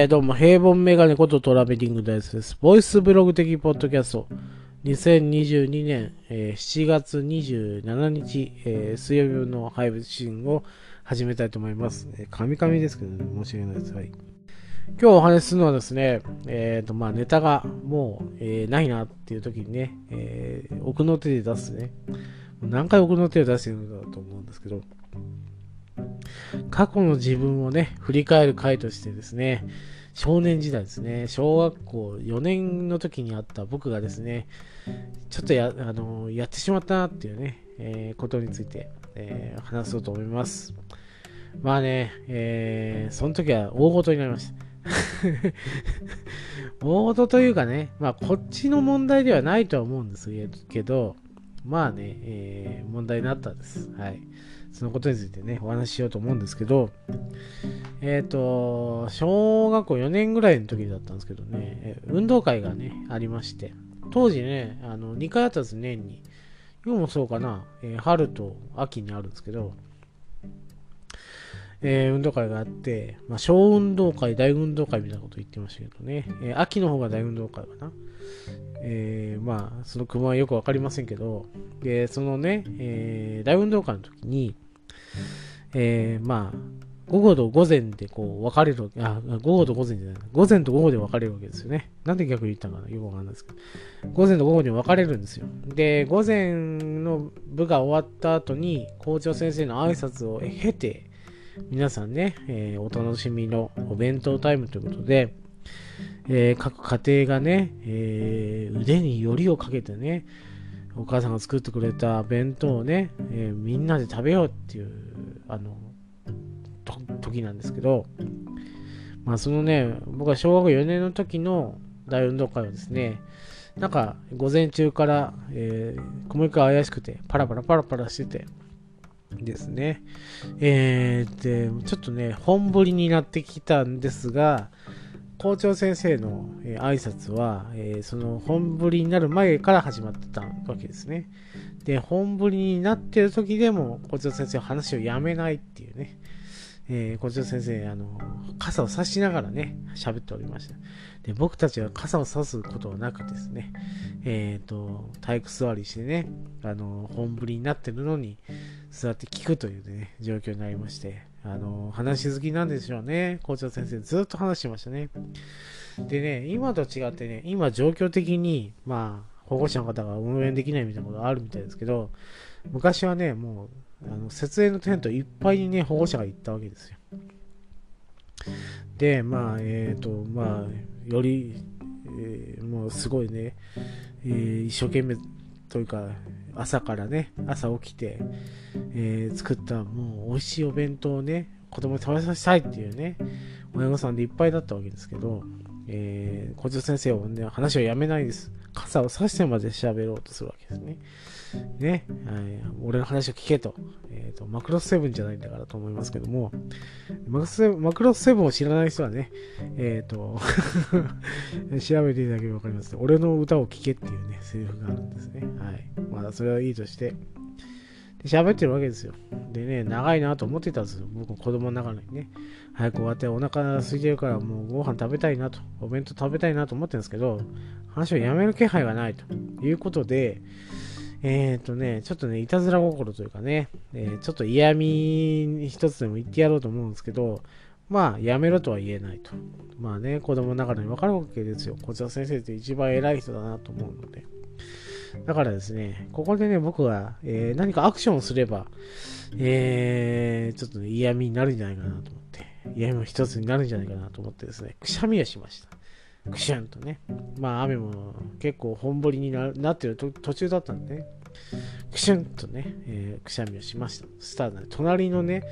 えーどうも、平凡メガネことトラベリングダイスです。ボイスブログ的ポッドキャスト、2022年、えー7月27日、えー水曜日の配信を始めたいと思います。えー、神々ですけどね、申し訳ないです。はい。今日お話しするのはですね、えっ、と、まあ、ネタがもう、えーないなっていう時にね、えー奥の手で出すね、何回奥の手を出してるのかと思うんですけど、過去の自分をね、振り返る回としてですね、少年時代ですね、小学校4年の時にあった僕がですね、ちょっとやあのやってしまったなっていうね、えーことについて、えー話そうと思います。まあね、えーその時は大事になりました。大事というかね、まあこっちの問題ではないとは思うんですけど、まあね、えー問題になったんです。はい。そのことについてね、お話ししようと思うんですけど、えっ、と、小学校4年ぐらいの時だったんですけどね、運動会がね、ありまして、当時ね、あの2回あったんです、年に。今もそうかな、えー春と秋にあるんですけど、えー運動会があって、まあ、小運動会、大運動会みたいなこと言ってましたけどね、えー秋の方が大運動会かな。えーまあ、その熊はよくわかりませんけど、で、そのね、えー大運動会の時に、えーまあ、午後と午前でこう分かれるわけ、あ、午後と午前じゃない、午前と午後で分かれるわけですよね。なんで逆に言ったのかなよくわかんないですけど。午前と午後に分かれるんですよ。で、午前の部が終わった後に、校長先生の挨拶を経て、皆さんね、えーお楽しみのお弁当タイムということで、えー各家庭がね、えー腕によりをかけてね、お母さんが作ってくれた弁当をね、えみんなで食べようっていう、あの、時なんですけど、まあそのね、僕は小学4年の時の大運動会はですね、なんか午前中から、えー、小麦が怪しくて、パラパラパラパラしてて、ですね。えー、で、ちょっとね、本降りになってきたんですが、校長先生の、えー挨拶は、えーその本降りになる前から始まってたわけですね。で、本降りになってる時でも校長先生は話をやめないっていうね。えー校長先生、あの、傘を差しながらね、喋っておりました。で、僕たちは傘を差すことはなくですね、えっ、と、体育座りしてね、あの、本降りになってるのに、座って聞くというね、状況になりまして、あの、話好きなんでしょうね。校長先生、ずっと話してましたね。でね、今と違ってね、今状況的に、まあ、保護者の方が運営できないみたいなことがあるみたいですけど、昔はね、もう、あの設営のテントいっぱいにね、保護者が行ったわけですよ。で、まあ、えっ、と、まあ、より、えーもうすごいね、えー一生懸命というか、朝からね、朝起きて、え作ったもう美味しいお弁当をね、子供に食べさせたいっていうね、親御さんでいっぱいだったわけですけど、えー校長先生はね、話をやめないです。傘を差してまで喋ろうとするわけですね。ね、はい俺の話を聞けと。えっ、と、マクロスセブンじゃないんだからと思いますけども、マクロスセブンマクロスセブンを知らない人はね、えっ、と、調べていただければわかります。俺の歌を聴けっていうね、セリフがあるんですね。はい。まだそれはいいとして。喋ってるわけですよ。でね、長いなと思ってたんですよ。僕子供の中にね。早く終わってお腹空いてるからもうご飯食べたいなと、お弁当食べたいなと思ってるんですけど、話をやめる気配がないということで、えっ、とね、ちょっとね、いたずら心というかね、えーちょっと嫌味一つでも言ってやろうと思うんですけど、まあ、やめろとは言えないと。まあね、子供の中に分かるわけですよ。こちら先生って一番偉い人だなと思うので。だからですね、ここでね、僕が、えー何かアクションをすれば、えーちょっとね、嫌味になるんじゃないかなと思って、嫌味も一つになるんじゃないかなと思ってですね、くしゃみをしました。くしゃんとね。まあ、雨も結構本降りにななってる途中だったんでね、くしゅんとね、えーくしゃみをしました。そしたらね、隣のね、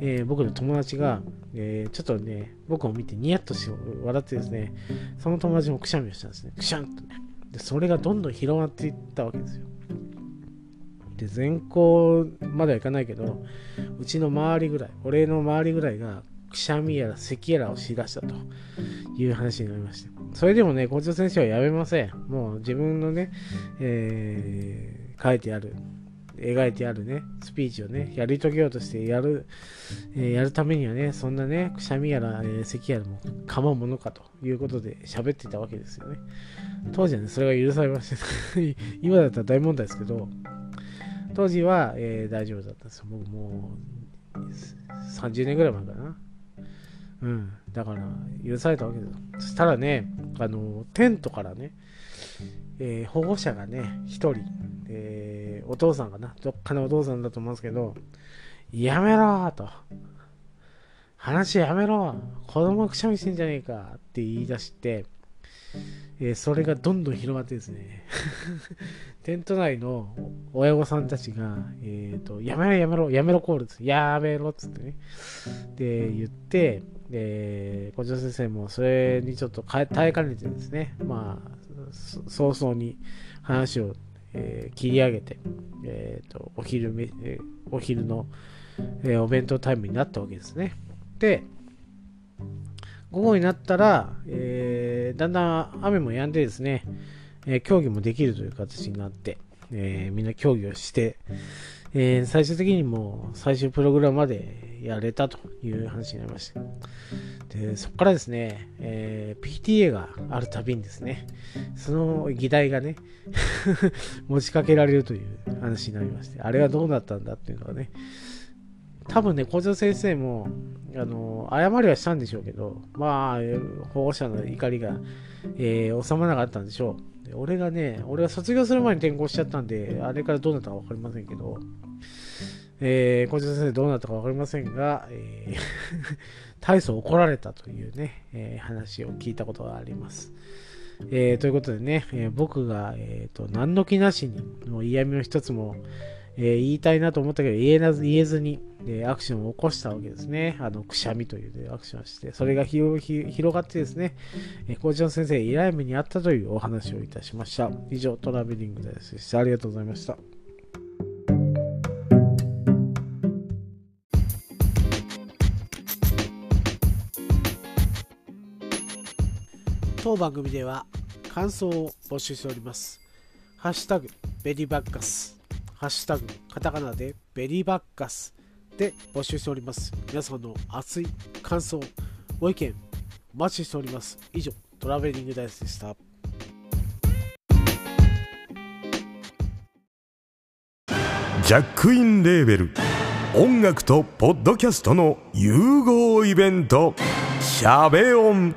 えー僕の友達が、えーちょっとね、僕を見てニヤッとして笑ってですね、その友達もくしゃみをしたんですね。くしゃんとね。で、それがどんどん広がっていったわけですよ。で、全校まではいかないけど、うちの周りぐらい、俺の周りぐらいが、くしゃみやら咳やらをしだしたという話になりました。それでもね、校長先生はやめません。もう自分のね、えー書いてある、描いてあるね、スピーチをね、やり遂げようとしてやる、えー、やるためにはね、そんなね、くしゃみやら、えー、咳やらも構うものかということで喋ってたわけですよね。当時はね、それが許されまして 今だったら大問題ですけど、当時は、えー、大丈夫だったんですよ。僕もう30年ぐらい前かな。うん。だから、許されたわけですよ。そしたらね、あの、テントからね、えー、保護者がね、一人、えー、お父さんかな、どっかのお父さんだと思うんですけど、やめろと。話やめろ子供くしゃみしてんじゃねえかって言い出して、えー、それがどんどん広がってですね テント内の親御さんたちが、えっ、ー、と、やめろやめろ、やめろコールです。やめろっつってね。で、言って、で、校長先生もそれにちょっと耐えかねてですね、まあ、早々に話を、えー、切り上げて、えーと、お昼め、お昼の、えー、お弁当タイムになったわけですね。で、午後になったら、えー、だんだん雨も止んでですね、え競技もできるという形になって、えみんな競技をして、え最終的にもう最終プログラムまでやれたという話になりました。で、そこからですね、えー、PTA があるたびにですね、その議題がね 持ちかけられるという話になりまして、あれはどうなったんだっていうのがね、多分ね、校長先生も、あの、謝りはしたんでしょうけど、まあ、保護者の怒りが、えー、収まらなかったんでしょう。俺がね、俺が卒業する前に転校しちゃったんで、あれからどうなったか分かりませんけど、えー、校長先生どうなったか分かりませんが、えー 大層怒られたというね、えー、話を聞いたことがあります。えー、ということでね、えー、僕が、えーと、何の気なしにの嫌味の一つも、えー、言いたいなと思ったけど言えな言えずに、えアクションを起こしたわけですね。あのくしゃみという、ね、アクションをして、それが広がってですね、えー、校長先生、依頼目にあったというお話をいたしました。以上、トラベリングです。ありがとうございました。当番組では感想を募集しております。ハッシュタグベリーバッカス、ハッシュタグカタカナでベリーバッカスで募集しております。皆さんの熱い感想、ご意見お待ちしております。以上、トラベリングダイスでした。ジャックインレーベル音楽とポッドキャストの融合イベント「シャベオン」